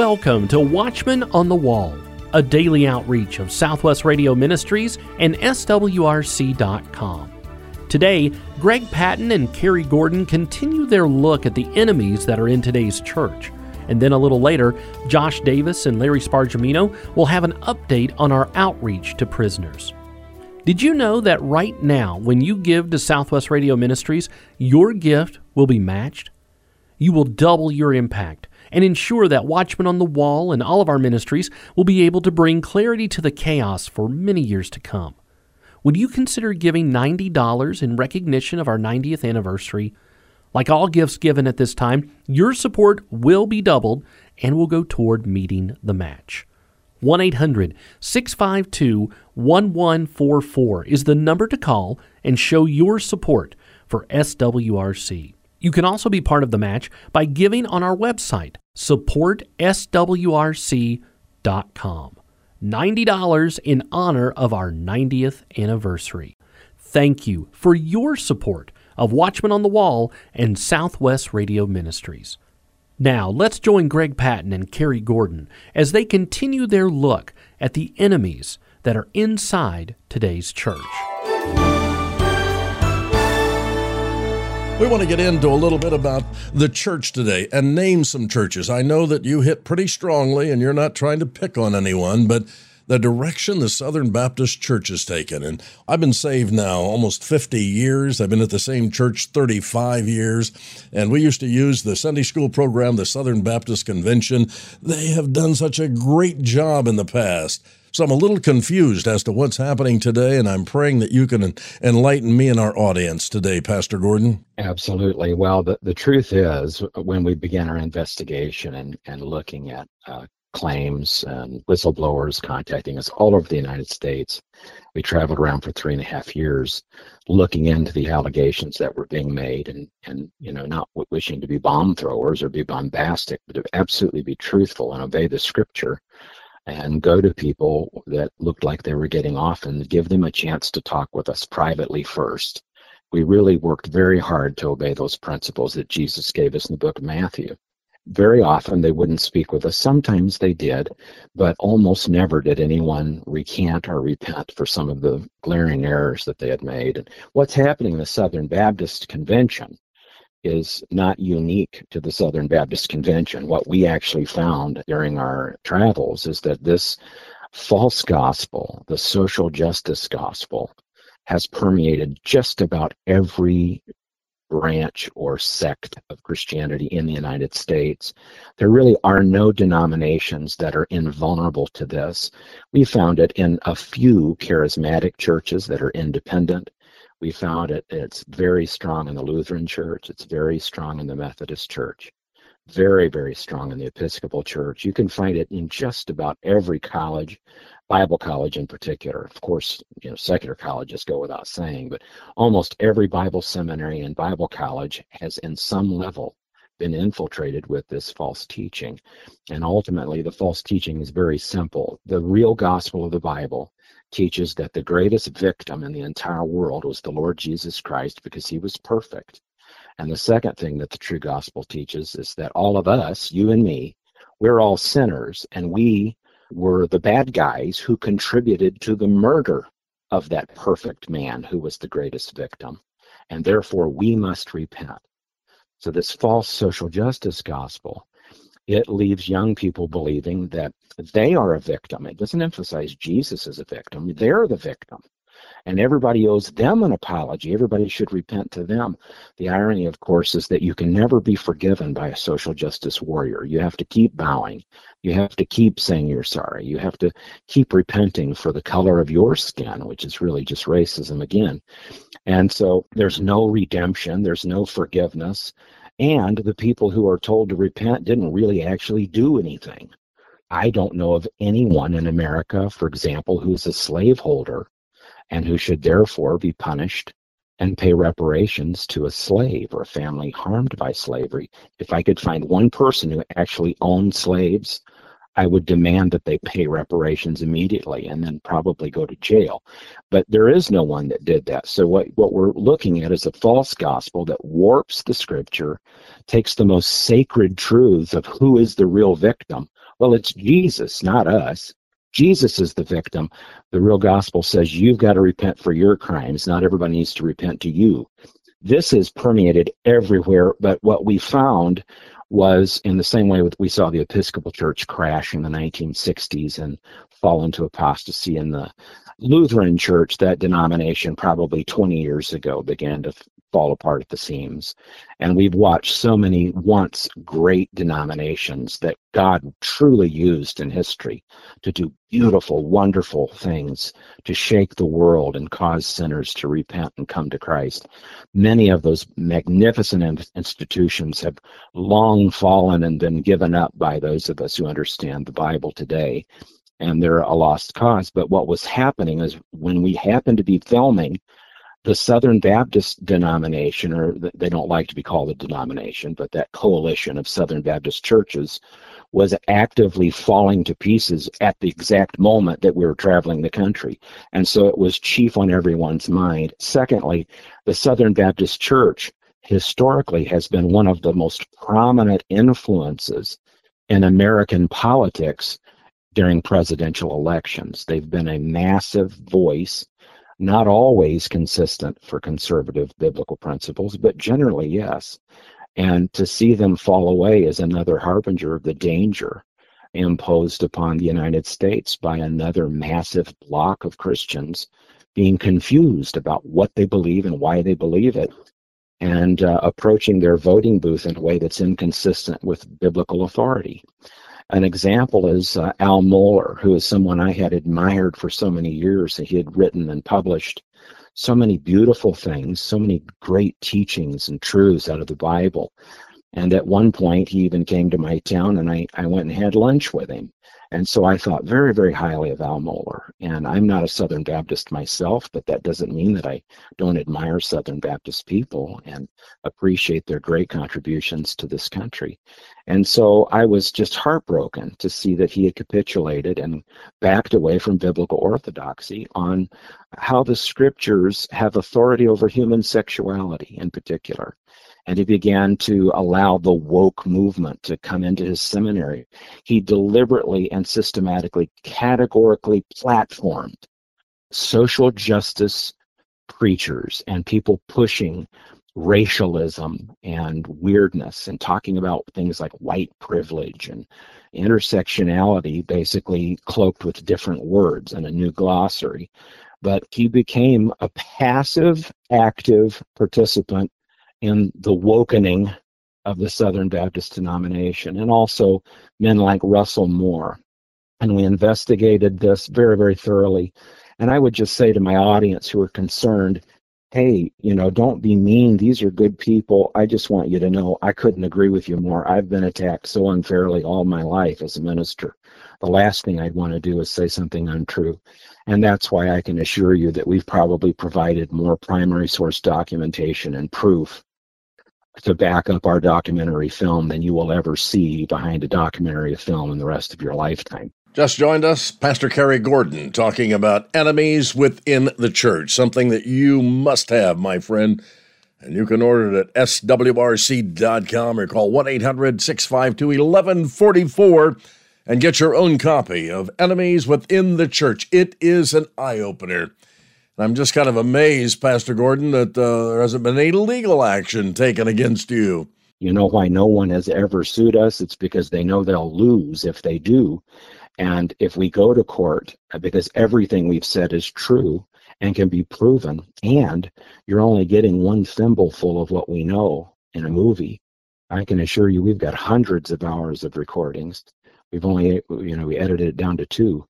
Welcome to Watchman on the Wall, a daily outreach of Southwest Radio Ministries and SWRC.com. Today, Greg Patton and Cary Gordon continue their look at the enemies that are in today's church. And then a little later, Josh Davis and Larry Spargimino will have an update on our outreach to prisoners. Did you know that right now, when you give to Southwest Radio Ministries, your gift will be matched? You will double your impact and ensure that Watchmen on the Wall and all of our ministries will be able to bring clarity to the chaos for many years to come. Would you consider giving $90 in recognition of our 90th anniversary? Like all gifts given at this time, your support will be doubled and will go toward meeting the match. 1 800 652 1144 is the number to call and show your support for SWRC. You can also be part of the match by giving on our website, supportswrc.com. $90 in honor of our 90th anniversary. Thank you for your support of Watchmen on the Wall and Southwest Radio Ministries. Now, let's join Greg Patton and Cary Gordon as they continue their look at the enemies that are inside today's church. We want to get into a little bit about the church today and name some churches. I know that you hit pretty strongly and you're not trying to pick on anyone, but the direction the Southern Baptist Church has taken. And I've been saved now almost 50 years. I've been at the same church 35 years. And we used to use the Sunday school program, the Southern Baptist Convention. They have done such a great job in the past so I'm a little confused as to what's happening today, and I'm praying that you can enlighten me and our audience today, Pastor Gordon. Absolutely. Well, the, the truth is, when we began our investigation and, and looking at uh, claims and whistleblowers contacting us all over the United States, we traveled around for three and a half years looking into the allegations that were being made and, and you know, not wishing to be bomb throwers or be bombastic, but to absolutely be truthful and obey the scripture and go to people that looked like they were getting off and give them a chance to talk with us privately first. We really worked very hard to obey those principles that Jesus gave us in the book of Matthew. Very often they wouldn't speak with us. Sometimes they did, but almost never did anyone recant or repent for some of the glaring errors that they had made. And what's happening in the Southern Baptist Convention is not unique to the Southern Baptist Convention. What we actually found during our travels is that this false gospel, the social justice gospel, has permeated just about every branch or sect of Christianity in the United States. There really are no denominations that are invulnerable to this. We found it in a few charismatic churches that are independent. We found it, it's very strong in the Lutheran Church, it's very strong in the Methodist Church, very, very strong in the Episcopal Church. You can find it in just about every college, Bible college in particular. Of course, you know, secular colleges go without saying, but almost every Bible seminary and Bible college has, in some level, been infiltrated with this false teaching. And ultimately, the false teaching is very simple. The real gospel of the Bible teaches that the greatest victim in the entire world was the Lord Jesus Christ because he was perfect. And the second thing that the true gospel teaches is that all of us, you and me, we're all sinners and we were the bad guys who contributed to the murder of that perfect man who was the greatest victim. And therefore we must repent. So this false social justice gospel it leaves young people believing that they are a victim. It doesn't emphasize Jesus as a victim. They're the victim. And everybody owes them an apology. Everybody should repent to them. The irony, of course, is that you can never be forgiven by a social justice warrior. You have to keep bowing. You have to keep saying you're sorry. You have to keep repenting for the color of your skin, which is really just racism again. And so there's no redemption, there's no forgiveness. And the people who are told to repent didn't really actually do anything. I don't know of anyone in America, for example, who's a slaveholder and who should therefore be punished and pay reparations to a slave or a family harmed by slavery. If I could find one person who actually owned slaves, I would demand that they pay reparations immediately and then probably go to jail. But there is no one that did that. So what, what we're looking at is a false gospel that warps the scripture, takes the most sacred truths of who is the real victim. Well, it's Jesus, not us. Jesus is the victim. The real gospel says you've got to repent for your crimes. Not everybody needs to repent to you. This is permeated everywhere, but what we found was in the same way that we saw the Episcopal Church crash in the 1960s and fall into apostasy in the Lutheran Church, that denomination probably 20 years ago began to fall apart at the seams. And we've watched so many once great denominations that God truly used in history to do beautiful, wonderful things to shake the world and cause sinners to repent and come to Christ. Many of those magnificent institutions have long fallen and been given up by those of us who understand the Bible today. And they're a lost cause. But what was happening is when we happened to be filming the Southern Baptist denomination, or they don't like to be called a denomination, but that coalition of Southern Baptist churches was actively falling to pieces at the exact moment that we were traveling the country. And so it was chief on everyone's mind. Secondly, the Southern Baptist Church historically has been one of the most prominent influences in American politics during presidential elections. They've been a massive voice not always consistent for conservative biblical principles, but generally, yes. And to see them fall away is another harbinger of the danger imposed upon the United States by another massive block of Christians being confused about what they believe and why they believe it, and uh, approaching their voting booth in a way that's inconsistent with biblical authority. An example is uh, Al Mohler, who is someone I had admired for so many years. He had written and published so many beautiful things, so many great teachings and truths out of the Bible. And at one point, he even came to my town and I, I went and had lunch with him. And so I thought very, very highly of Al Mohler. And I'm not a Southern Baptist myself, but that doesn't mean that I don't admire Southern Baptist people and appreciate their great contributions to this country. And so I was just heartbroken to see that he had capitulated and backed away from biblical orthodoxy on how the scriptures have authority over human sexuality in particular and he began to allow the woke movement to come into his seminary. He deliberately and systematically, categorically platformed social justice preachers and people pushing racialism and weirdness and talking about things like white privilege and intersectionality basically cloaked with different words and a new glossary but he became a passive active participant in the wokening of the Southern Baptist denomination, and also men like Russell Moore. And we investigated this very, very thoroughly. And I would just say to my audience who are concerned, hey, you know, don't be mean. These are good people. I just want you to know I couldn't agree with you more. I've been attacked so unfairly all my life as a minister. The last thing I'd want to do is say something untrue. And that's why I can assure you that we've probably provided more primary source documentation and proof to back up our documentary film than you will ever see behind a documentary film in the rest of your lifetime. Just joined us, Pastor Cary Gordon, talking about enemies within the church, something that you must have, my friend. And you can order it at swrc.com or call 1 800 652 1144 and get your own copy of Enemies Within the Church. It is an eye opener. I'm just kind of amazed, Pastor Gordon, that uh, there hasn't been any legal action taken against you. You know why no one has ever sued us? It's because they know they'll lose if they do. And if we go to court, uh, because everything we've said is true and can be proven, and you're only getting one thimbleful of what we know in a movie, I can assure you we've got hundreds of hours of recordings. We've only, you know, we edited it down to two.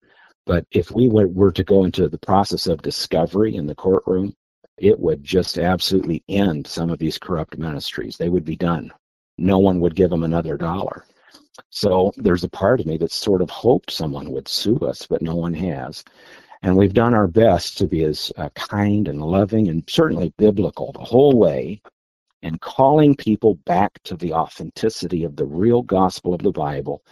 But if we were to go into the process of discovery in the courtroom, it would just absolutely end some of these corrupt ministries. They would be done. No one would give them another dollar. So there's a part of me that sort of hoped someone would sue us, but no one has. And we've done our best to be as uh, kind and loving and certainly biblical the whole way and calling people back to the authenticity of the real gospel of the Bible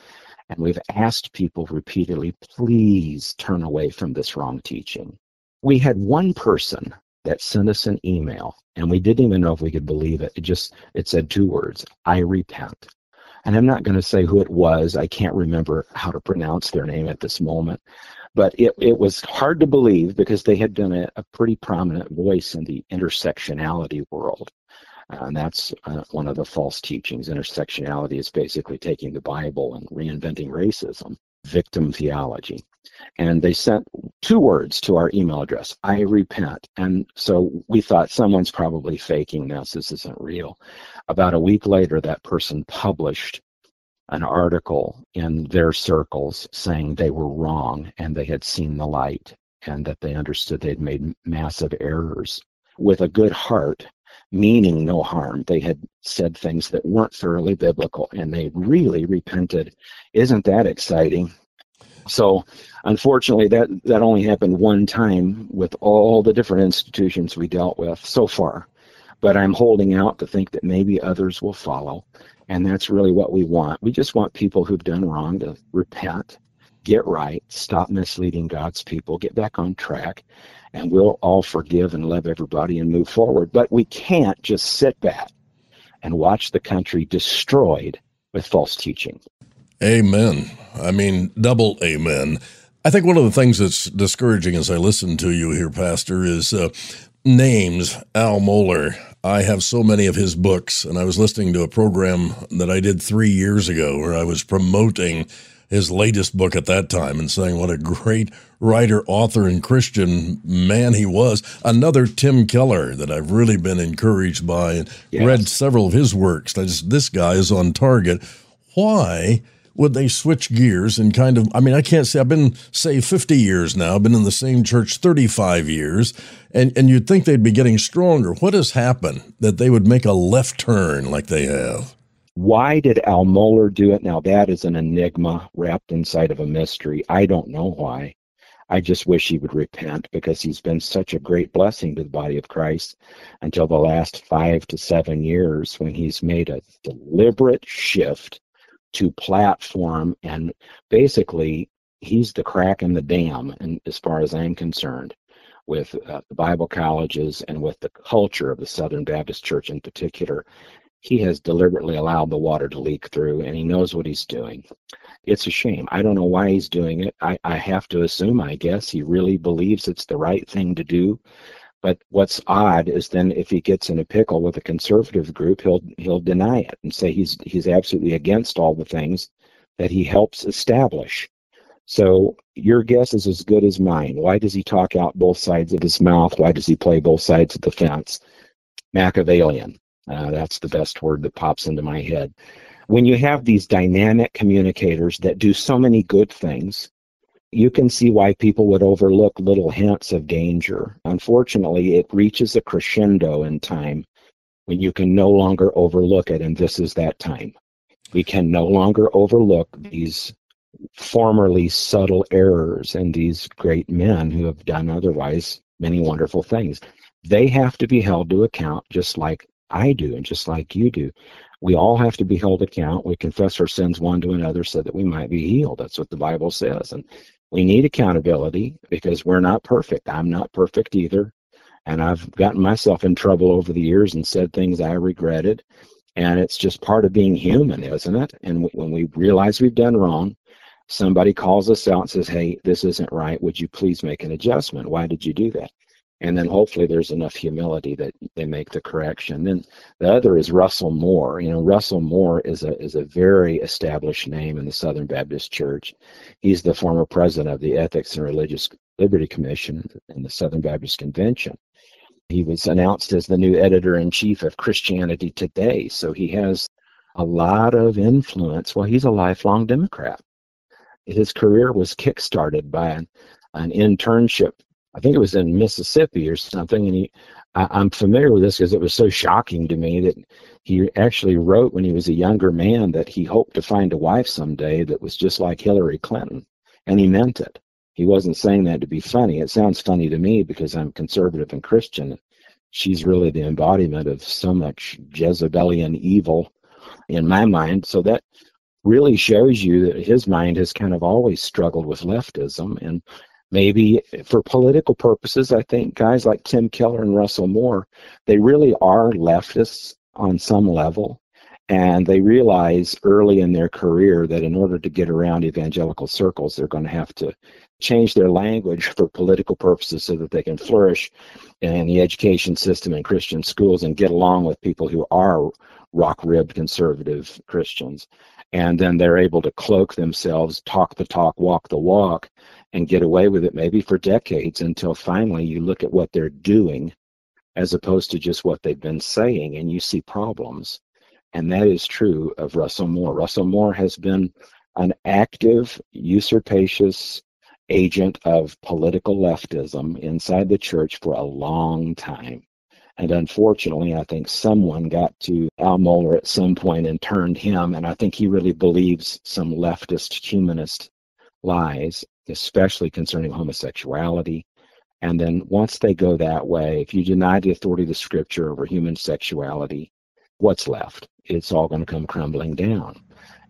And we've asked people repeatedly, please turn away from this wrong teaching. We had one person that sent us an email, and we didn't even know if we could believe it. It just it said two words, I repent. And I'm not going to say who it was. I can't remember how to pronounce their name at this moment. But it, it was hard to believe because they had been a, a pretty prominent voice in the intersectionality world. And that's uh, one of the false teachings. Intersectionality is basically taking the Bible and reinventing racism, victim theology. And they sent two words to our email address I repent. And so we thought someone's probably faking this. This isn't real. About a week later, that person published an article in their circles saying they were wrong and they had seen the light and that they understood they'd made massive errors with a good heart meaning no harm. They had said things that weren't thoroughly biblical and they really repented. Isn't that exciting? So unfortunately that that only happened one time with all the different institutions we dealt with so far. But i'm holding out to think that maybe others will follow and that's really what we want. We just want people who've done wrong to repent, get right, stop misleading God's people, get back on track, and we'll all forgive and love everybody and move forward. But we can't just sit back and watch the country destroyed with false teaching. Amen. I mean, double amen. I think one of the things that's discouraging as I listen to you here, Pastor, is uh, names. Al Mohler, I have so many of his books, and I was listening to a program that I did three years ago where I was promoting his latest book at that time and saying what a great writer, author, and Christian man he was. Another Tim Keller that I've really been encouraged by and yes. read several of his works. Just, this guy is on target. Why? would they switch gears and kind of i mean i can't say i've been say 50 years now i've been in the same church 35 years and and you'd think they'd be getting stronger what has happened that they would make a left turn like they have why did al mohler do it? Now that is an enigma wrapped inside of a mystery. I don't know why. I just wish he would repent because he's been such a great blessing to the body of Christ until the last five to seven years when he's made a deliberate shift to platform and basically he's the crack in the dam and as far as i'm concerned with uh, the bible colleges and with the culture of the southern baptist church in particular he has deliberately allowed the water to leak through and he knows what he's doing it's a shame i don't know why he's doing it i, I have to assume i guess he really believes it's the right thing to do but what's odd is then if he gets in a pickle with a conservative group, he'll he'll deny it and say he's he's absolutely against all the things that he helps establish. So your guess is as good as mine. Why does he talk out both sides of his mouth? Why does he play both sides of the fence? Machiavellian. Uh, that's the best word that pops into my head. When you have these dynamic communicators that do so many good things, you can see why people would overlook little hints of danger. Unfortunately, it reaches a crescendo in time when you can no longer overlook it, and this is that time. We can no longer overlook these formerly subtle errors and these great men who have done otherwise many wonderful things. They have to be held to account just like I do and just like you do. We all have to be held account. We confess our sins one to another so that we might be healed. That's what the Bible says. And we need accountability because we're not perfect. I'm not perfect either. And I've gotten myself in trouble over the years and said things I regretted. And it's just part of being human, isn't it? And when we realize we've done wrong, somebody calls us out and says, Hey, this isn't right. Would you please make an adjustment? Why did you do that? And then hopefully there's enough humility that they make the correction. Then the other is Russell Moore. You know, Russell Moore is a is a very established name in the Southern Baptist Church. He's the former president of the Ethics and Religious Liberty Commission in the Southern Baptist Convention. He was announced as the new editor in chief of Christianity Today, so he has a lot of influence. Well, he's a lifelong Democrat. His career was kickstarted by an, an internship I think it was in Mississippi or something. And he, I, am familiar with this because it was so shocking to me that he actually wrote when he was a younger man that he hoped to find a wife someday that was just like Hillary Clinton, and he meant it. He wasn't saying that to be funny. It sounds funny to me because I'm conservative and Christian. She's really the embodiment of so much Jezebelian evil in my mind. So that really shows you that his mind has kind of always struggled with leftism and maybe for political purposes i think guys like tim keller and russell moore they really are leftists on some level. And they realize early in their career that in order to get around evangelical circles they're going to have to change their language for political purposes so that they can flourish in the education system and christian schools and get along with people who are rock-ribbed conservative christians. And then they're able to cloak themselves talk the talk walk the walk and get away with it maybe for decades until finally you look at what they're doing as opposed to just what they've been saying and you see problems. And that is true of russell moore. Russell moore has been an active usurpacious agent of political leftism inside the church for a long time. And unfortunately, I think someone got to Al Mohler at some point and turned him. And I think he really believes some leftist humanist lies especially concerning homosexuality. And then once they go that way, if you deny the authority of the scripture over human sexuality, what's left? It's all going to come crumbling down.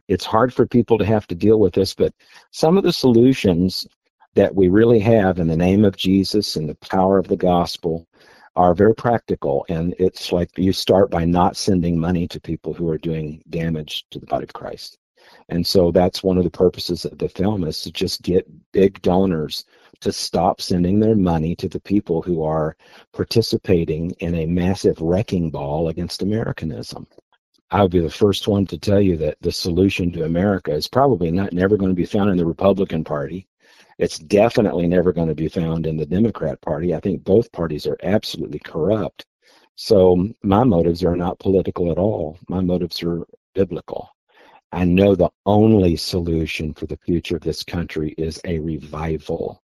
It's hard for people to have to deal with this, but some of the solutions that we really have in the name of Jesus and the power of the gospel are very practical. And it's like you start by not sending money to people who are doing damage to the body of Christ. And so that's one of the purposes of the film is to just get big donors to stop sending their money to the people who are participating in a massive wrecking ball against Americanism. I would be the first one to tell you that the solution to America is probably not never going to be found in the Republican Party. It's definitely never going to be found in the Democrat Party. I think both parties are absolutely corrupt. So my motives are not political at all. My motives are biblical. I know the only solution for the future of this country is a revival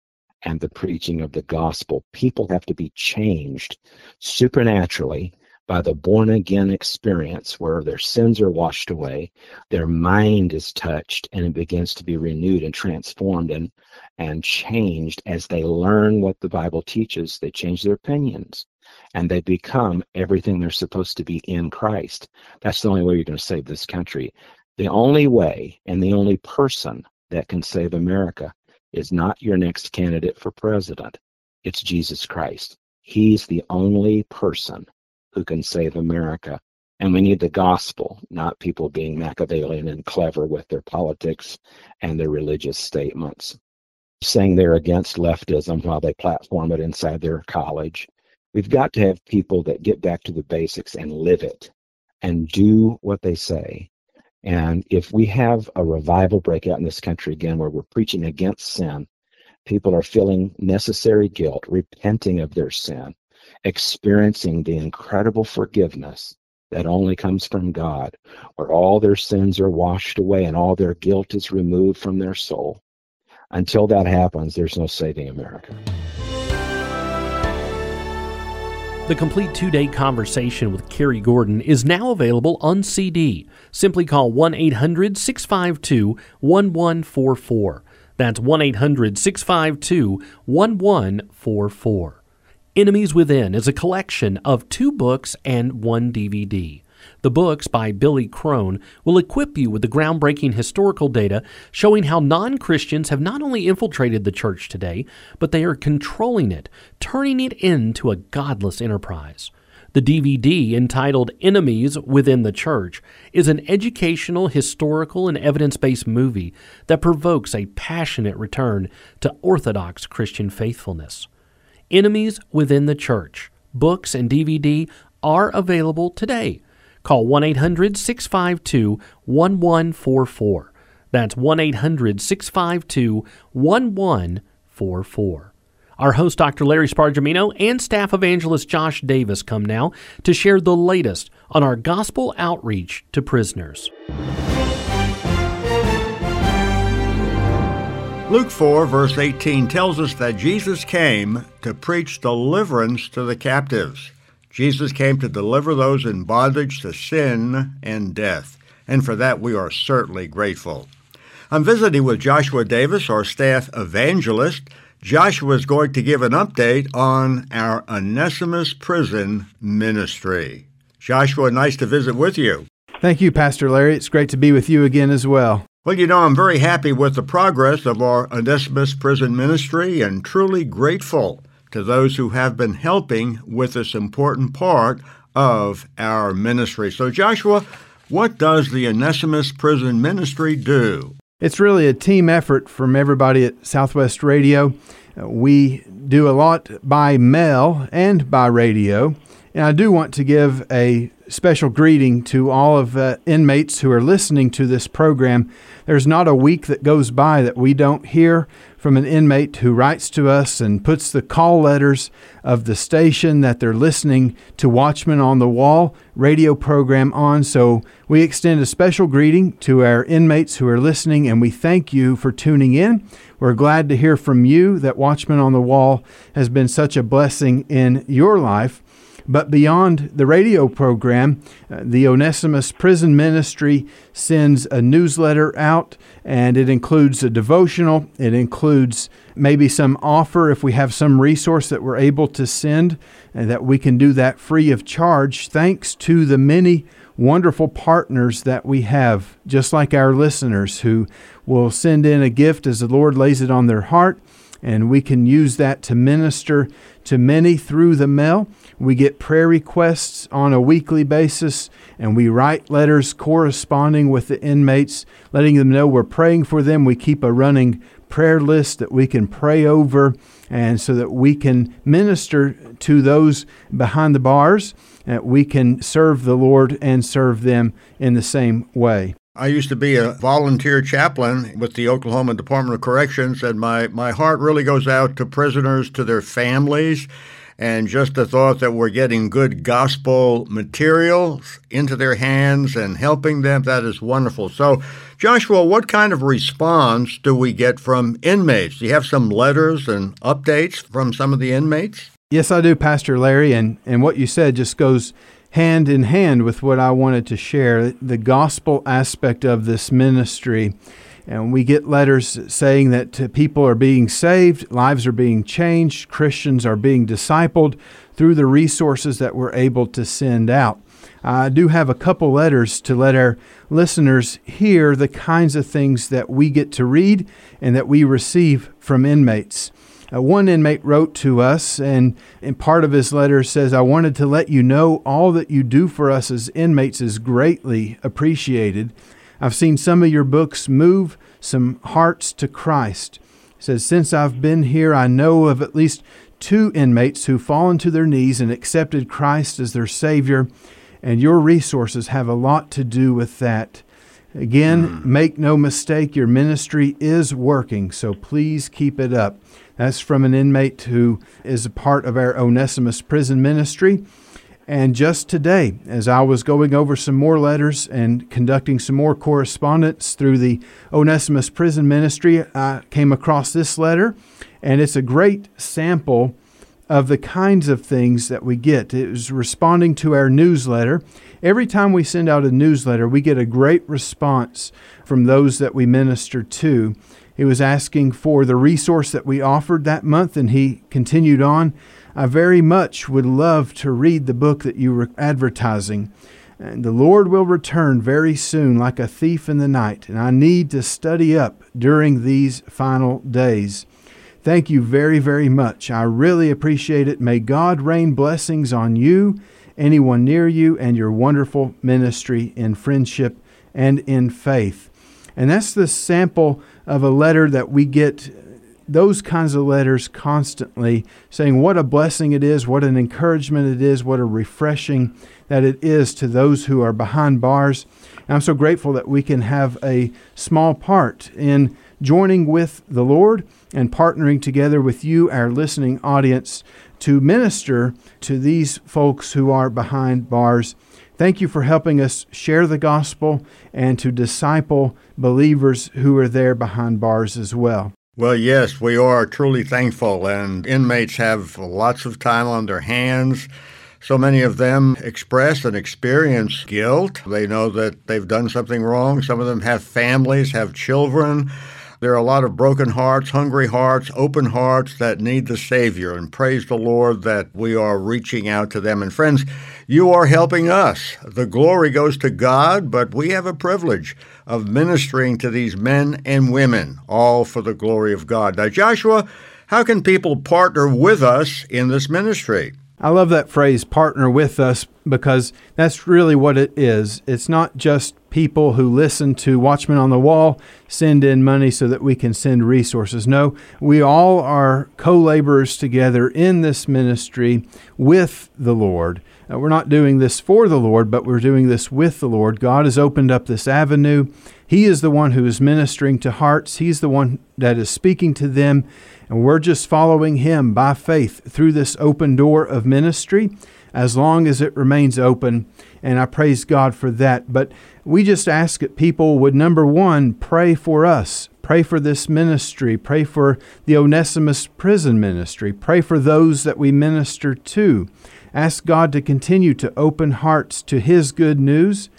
and the preaching of the gospel. People have to be changed supernaturally by the born again experience where their sins are washed away, their mind is touched, and it begins to be renewed and transformed and, and changed as they learn what the Bible teaches. They change their opinions and they become everything they're supposed to be in Christ. That's the only way you're going to save this country. The only way and the only person that can save America is not your next candidate for president. It's Jesus Christ. He's the only person who can save America. And we need the gospel, not people being Machiavellian and clever with their politics and their religious statements. Saying they're against leftism while they platform it inside their college. We've got to have people that get back to the basics and live it and do what they say and if we have a revival breakout in this country again where we're preaching against sin, people are feeling necessary guilt, repenting of their sin, experiencing the incredible forgiveness that only comes from God, where all their sins are washed away and all their guilt is removed from their soul. Until that happens, there's no saving America. The complete two day conversation with Cary Gordon is now available on CD. Simply call 1 800 652 1144. That's 1 800 652 1144. Enemies Within is a collection of two books and one DVD. The books by Billy Crone will equip you with the groundbreaking historical data showing how non Christians have not only infiltrated the church today, but they are controlling it, turning it into a godless enterprise. The DVD, entitled Enemies Within the Church, is an educational, historical, and evidence based movie that provokes a passionate return to Orthodox Christian faithfulness. Enemies Within the Church, books and DVD are available today Call 1 800 652 1144. That's 1 800 652 1144. Our host, Dr. Larry Spargimino, and staff evangelist Josh Davis come now to share the latest on our gospel outreach to prisoners. Luke 4, verse 18 tells us that Jesus came to preach deliverance to the captives. Jesus came to deliver those in bondage to sin and death, and for that we are certainly grateful. I'm visiting with Joshua Davis, our staff evangelist. Joshua is going to give an update on our Onesimus Prison ministry. Joshua, nice to visit with you. Thank you, Pastor Larry. It's great to be with you again as well. Well, you know, I'm very happy with the progress of our Onesimus Prison Ministry and truly grateful to those who have been helping with this important part of our ministry. So, Joshua, what does the Onesimus Prison Ministry do? It's really a team effort from everybody at Southwest Radio. Uh, we do a lot by mail and by radio. And I do want to give a special greeting to all of the inmates who are listening to this program. There's not a week that goes by that we don't hear from an inmate who writes to us and puts the call letters of the station that they're listening to Watchman on the Wall radio program on. So we extend a special greeting to our inmates who are listening and we thank you for tuning in. We're glad to hear from you that Watchman on the Wall has been such a blessing in your life. But beyond the radio program, uh, the Onesimus Prison Ministry sends a newsletter out, and it includes a devotional. It includes maybe some offer if we have some resource that we're able to send, and that we can do that free of charge, thanks to the many wonderful partners that we have, just like our listeners who will send in a gift as the Lord lays it on their heart and we can use that to minister to many through the mail. We get prayer requests on a weekly basis, and we write letters corresponding with the inmates, letting them know we're praying for them. We keep a running prayer list that we can pray over, and so that we can minister to those behind the bars, that we can serve the Lord and serve them in the same way. I used to be a volunteer chaplain with the Oklahoma Department of Corrections, and my, my heart really goes out to prisoners, to their families, and just the thought that we're getting good gospel materials into their hands and helping them, that is wonderful. So, Joshua, what kind of response do we get from inmates? Do you have some letters and updates from some of the inmates? Yes, I do, Pastor Larry, and, and what you said just goes hand in hand with what I wanted to share the gospel aspect of this ministry. And we get letters saying that people are being saved, lives are being changed, Christians are being discipled through the resources that we're able to send out. I do have a couple letters to let our listeners hear the kinds of things that we get to read and that we receive from inmates. Uh, one inmate wrote to us, and in part of his letter says, I wanted to let you know all that you do for us as inmates is greatly appreciated. I've seen some of your books move some hearts to Christ. He says, Since I've been here, I know of at least two inmates who've fallen to their knees and accepted Christ as their Savior, and your resources have a lot to do with that. Again, mm. make no mistake, your ministry is working, so please keep it up. That's from an inmate who is a part of our Onesimus prison ministry. And just today, as I was going over some more letters and conducting some more correspondence through the Onesimus prison ministry, I came across this letter, and it's a great sample of the kinds of things that we get. It was responding to our newsletter. Every time we send out a newsletter, we get a great response from those that we minister to. He was asking for the resource that we offered that month, and he continued on. I very much would love to read the book that you were advertising. And the Lord will return very soon, like a thief in the night, and I need to study up during these final days. Thank you very, very much. I really appreciate it. May God rain blessings on you, anyone near you, and your wonderful ministry in friendship and in faith. And that's the sample of a letter that we get those kinds of letters constantly saying what a blessing it is, what an encouragement it is, what a refreshing that it is to those who are behind bars. And I'm so grateful that we can have a small part in joining with the Lord and partnering together with you, our listening audience, to minister to these folks who are behind bars Thank you for helping us share the gospel and to disciple believers who are there behind bars as well. Well, yes, we are truly thankful, and inmates have lots of time on their hands. So many of them express and experience guilt. They know that they've done something wrong. Some of them have families, have children. There are a lot of broken hearts, hungry hearts, open hearts that need the Savior. And praise the Lord that we are reaching out to them. And friends, you are helping us. The glory goes to God, but we have a privilege of ministering to these men and women, all for the glory of God. Now, Joshua, how can people partner with us in this ministry? I love that phrase, partner with us, because that's really what it is. It's not just people who listen to Watchmen on the Wall send in money so that we can send resources. No, we all are co laborers together in this ministry with the Lord. Uh, we're not doing this for the Lord, but we're doing this with the Lord. God has opened up this avenue. He is the one who is ministering to hearts, He's the one that is speaking to them. And we're just following Him by faith through this open door of ministry as long as it remains open. And I praise God for that. But we just ask that people would, number one, pray for us. Pray for this ministry. Pray for the Onesimus prison ministry. Pray for those that we minister to. Ask God to continue to open hearts to His good news.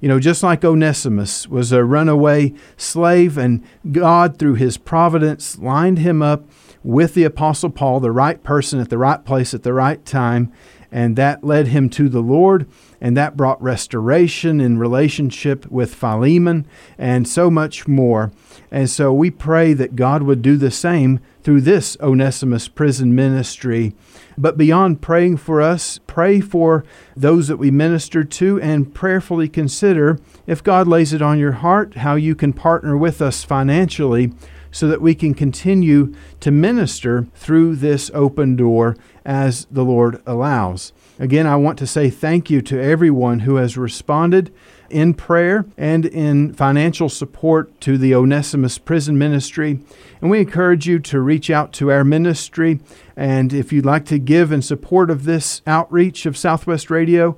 You know, just like Onesimus was a runaway slave, and God, through His providence, lined him up with the Apostle Paul, the right person at the right place at the right time, and that led him to the Lord, and that brought restoration in relationship with Philemon, and so much more. And so we pray that God would do the same through this Onesimus prison ministry. But beyond praying for us, pray for those that we minister to and prayerfully consider, if God lays it on your heart, how you can partner with us financially so that we can continue to minister through this open door as the Lord allows. Again, I want to say thank you to everyone who has responded in prayer and in financial support to the Onesimus Prison Ministry. And we encourage you to reach out to our ministry. And if you'd like to give in support of this outreach of Southwest Radio,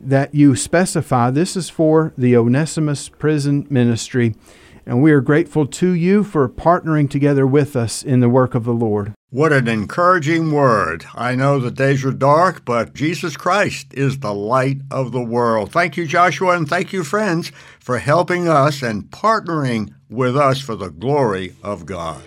that you specify this is for the Onesimus Prison Ministry. And we are grateful to you for partnering together with us in the work of the Lord. What an encouraging word. I know the days are dark, but Jesus Christ is the light of the world. Thank you, Joshua, and thank you, friends, for helping us and partnering with us for the glory of God.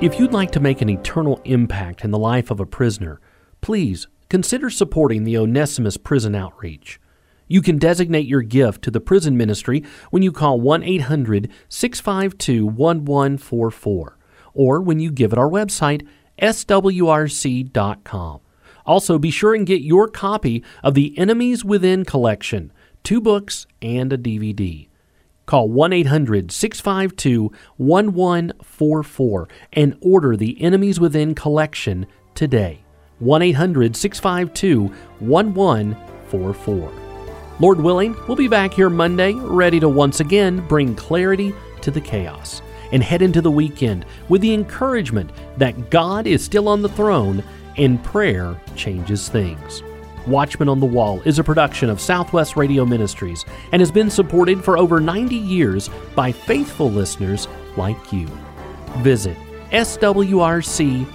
If you'd like to make an eternal impact in the life of a prisoner, please consider supporting the Onesimus Prison Outreach. You can designate your gift to the prison ministry when you call 1 800 652 1144 or when you give at our website, swrc.com. Also, be sure and get your copy of the Enemies Within collection, two books and a DVD. Call 1 800 652 1144 and order the Enemies Within collection today. 1 800 652 1144. Lord willing, we'll be back here Monday, ready to once again bring clarity to the chaos and head into the weekend with the encouragement that God is still on the throne and prayer changes things. Watchman on the Wall is a production of Southwest Radio Ministries and has been supported for over 90 years by faithful listeners like you. Visit swrc.com.